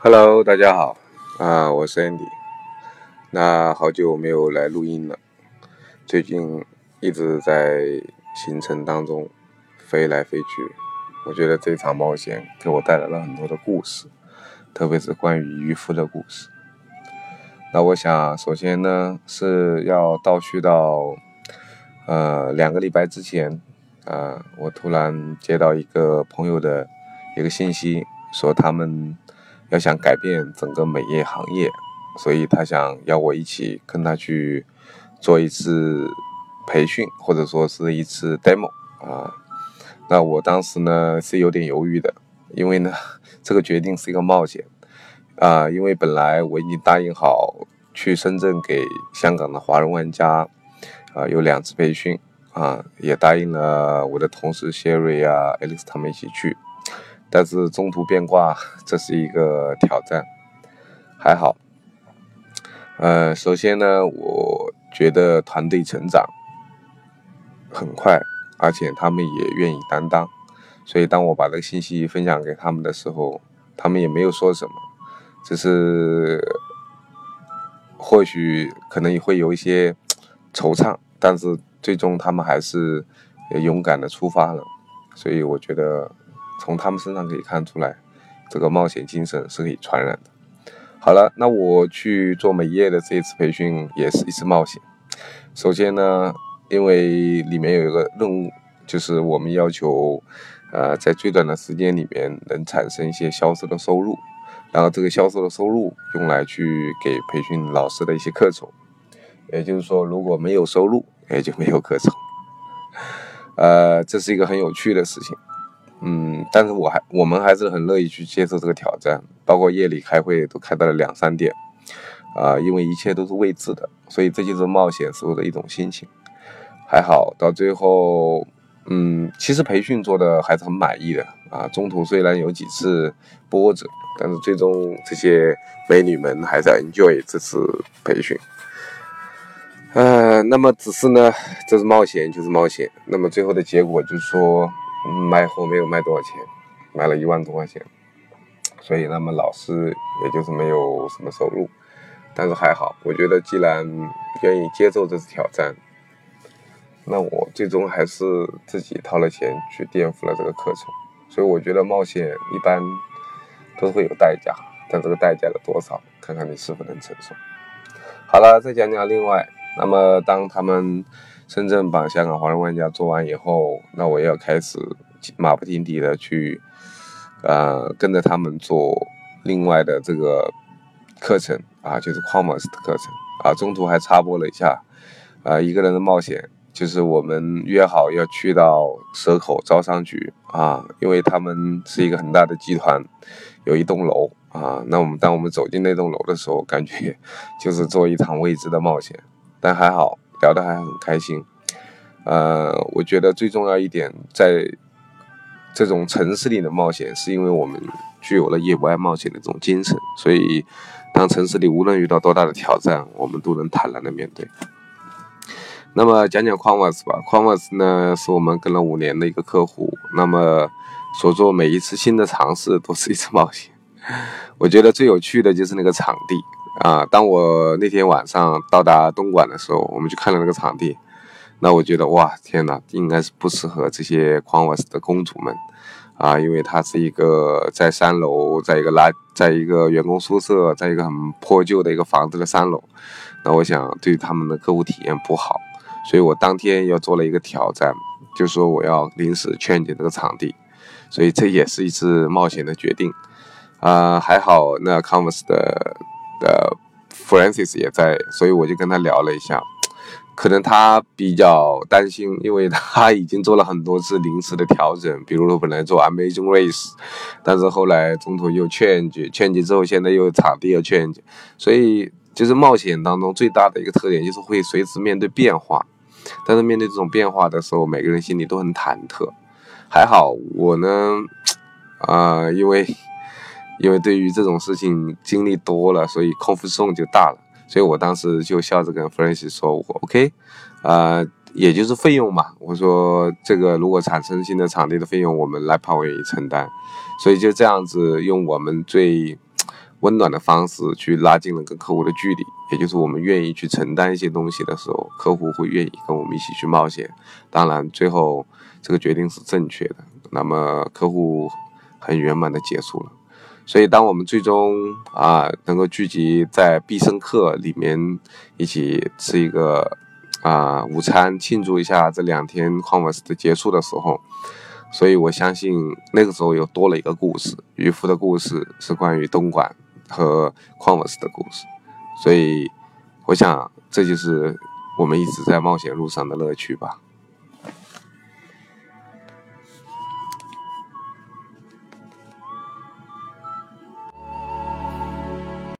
Hello，大家好，啊，我是 Andy。那好久没有来录音了，最近一直在行程当中飞来飞去。我觉得这场冒险给我带来了很多的故事，特别是关于渔夫的故事。那我想，首先呢是要倒叙到，呃，两个礼拜之前，啊，我突然接到一个朋友的一个信息，说他们。要想改变整个美业行业，所以他想要我一起跟他去做一次培训，或者说是一次 demo 啊。那我当时呢是有点犹豫的，因为呢这个决定是一个冒险啊。因为本来我已经答应好去深圳给香港的华人玩家啊有两次培训啊，也答应了我的同事 Sherry 啊、Alex 他们一起去。但是中途变卦，这是一个挑战，还好。呃，首先呢，我觉得团队成长很快，而且他们也愿意担当，所以当我把这个信息分享给他们的时候，他们也没有说什么，只是或许可能也会有一些惆怅，但是最终他们还是勇敢的出发了，所以我觉得。从他们身上可以看出来，这个冒险精神是可以传染的。好了，那我去做美业的这一次培训也是一次冒险。首先呢，因为里面有一个任务，就是我们要求，呃，在最短的时间里面能产生一些销售的收入，然后这个销售的收入用来去给培训老师的一些课程。也就是说，如果没有收入，也就没有课程。呃，这是一个很有趣的事情。嗯，但是我还我们还是很乐意去接受这个挑战，包括夜里开会都开到了两三点，啊，因为一切都是未知的，所以这就是冒险时候的一种心情。还好到最后，嗯，其实培训做的还是很满意的啊。中途虽然有几次波折，但是最终这些美女们还是 enjoy 这次培训。呃，那么只是呢，这是冒险就是冒险，那么最后的结果就是说。卖货没有卖多少钱，卖了一万多块钱，所以那么老师也就是没有什么收入，但是还好，我觉得既然愿意接受这次挑战，那我最终还是自己掏了钱去垫付了这个课程，所以我觉得冒险一般都会有代价，但这个代价的多少，看看你是否能承受。好了，再讲讲另外，那么当他们。深圳把香港华人玩家做完以后，那我要开始马不停蹄的去，呃，跟着他们做另外的这个课程啊，就是跨门式的课程啊。中途还插播了一下，啊，一个人的冒险，就是我们约好要去到蛇口招商局啊，因为他们是一个很大的集团，有一栋楼啊。那我们当我们走进那栋楼的时候，感觉就是做一场未知的冒险，但还好。聊得还很开心，呃，我觉得最重要一点，在这种城市里的冒险，是因为我们具有了夜不爱冒险的这种精神，所以当城市里无论遇到多大的挑战，我们都能坦然的面对。那么讲讲 Converse 吧，Converse 呢是我们跟了五年的一个客户，那么所做每一次新的尝试都是一次冒险。我觉得最有趣的就是那个场地。啊！当我那天晚上到达东莞的时候，我们去看了那个场地，那我觉得哇，天哪，应该是不适合这些狂玩的公主们啊，因为它是一个在三楼，在一个垃，在一个员工宿舍，在一个很破旧的一个房子的三楼，那我想对他们的客户体验不好，所以我当天又做了一个挑战，就说我要临时劝解这个场地，所以这也是一次冒险的决定啊，还好那 Converse 的。的 Francis 也在，所以我就跟他聊了一下，可能他比较担心，因为他 已经做了很多次临时的调整，比如说本来做 Amazing Race，但是后来中途又 change，change 之后现在又场地又 change，所以就是冒险当中最大的一个特点就是会随时面对变化，但是面对这种变化的时候，每个人心里都很忐忑。还好我呢，啊，因为。因为对于这种事情经历多了，所以空腹送就大了。所以我当时就笑着跟 Francis 说：“我 OK，啊，也就是费用嘛。我说这个如果产生新的场地的费用，我们来 Power 承担。所以就这样子用我们最温暖的方式去拉近了跟客户的距离，也就是我们愿意去承担一些东西的时候，客户会愿意跟我们一起去冒险。当然，最后这个决定是正确的，那么客户很圆满的结束了。所以，当我们最终啊能够聚集在必胜客里面一起吃一个啊午餐，庆祝一下这两天 Converse 的结束的时候。所以我相信那个时候又多了一个故事，渔夫的故事是关于东莞和矿 s 的故事，所以我想这就是我们一直在冒险路上的乐趣吧。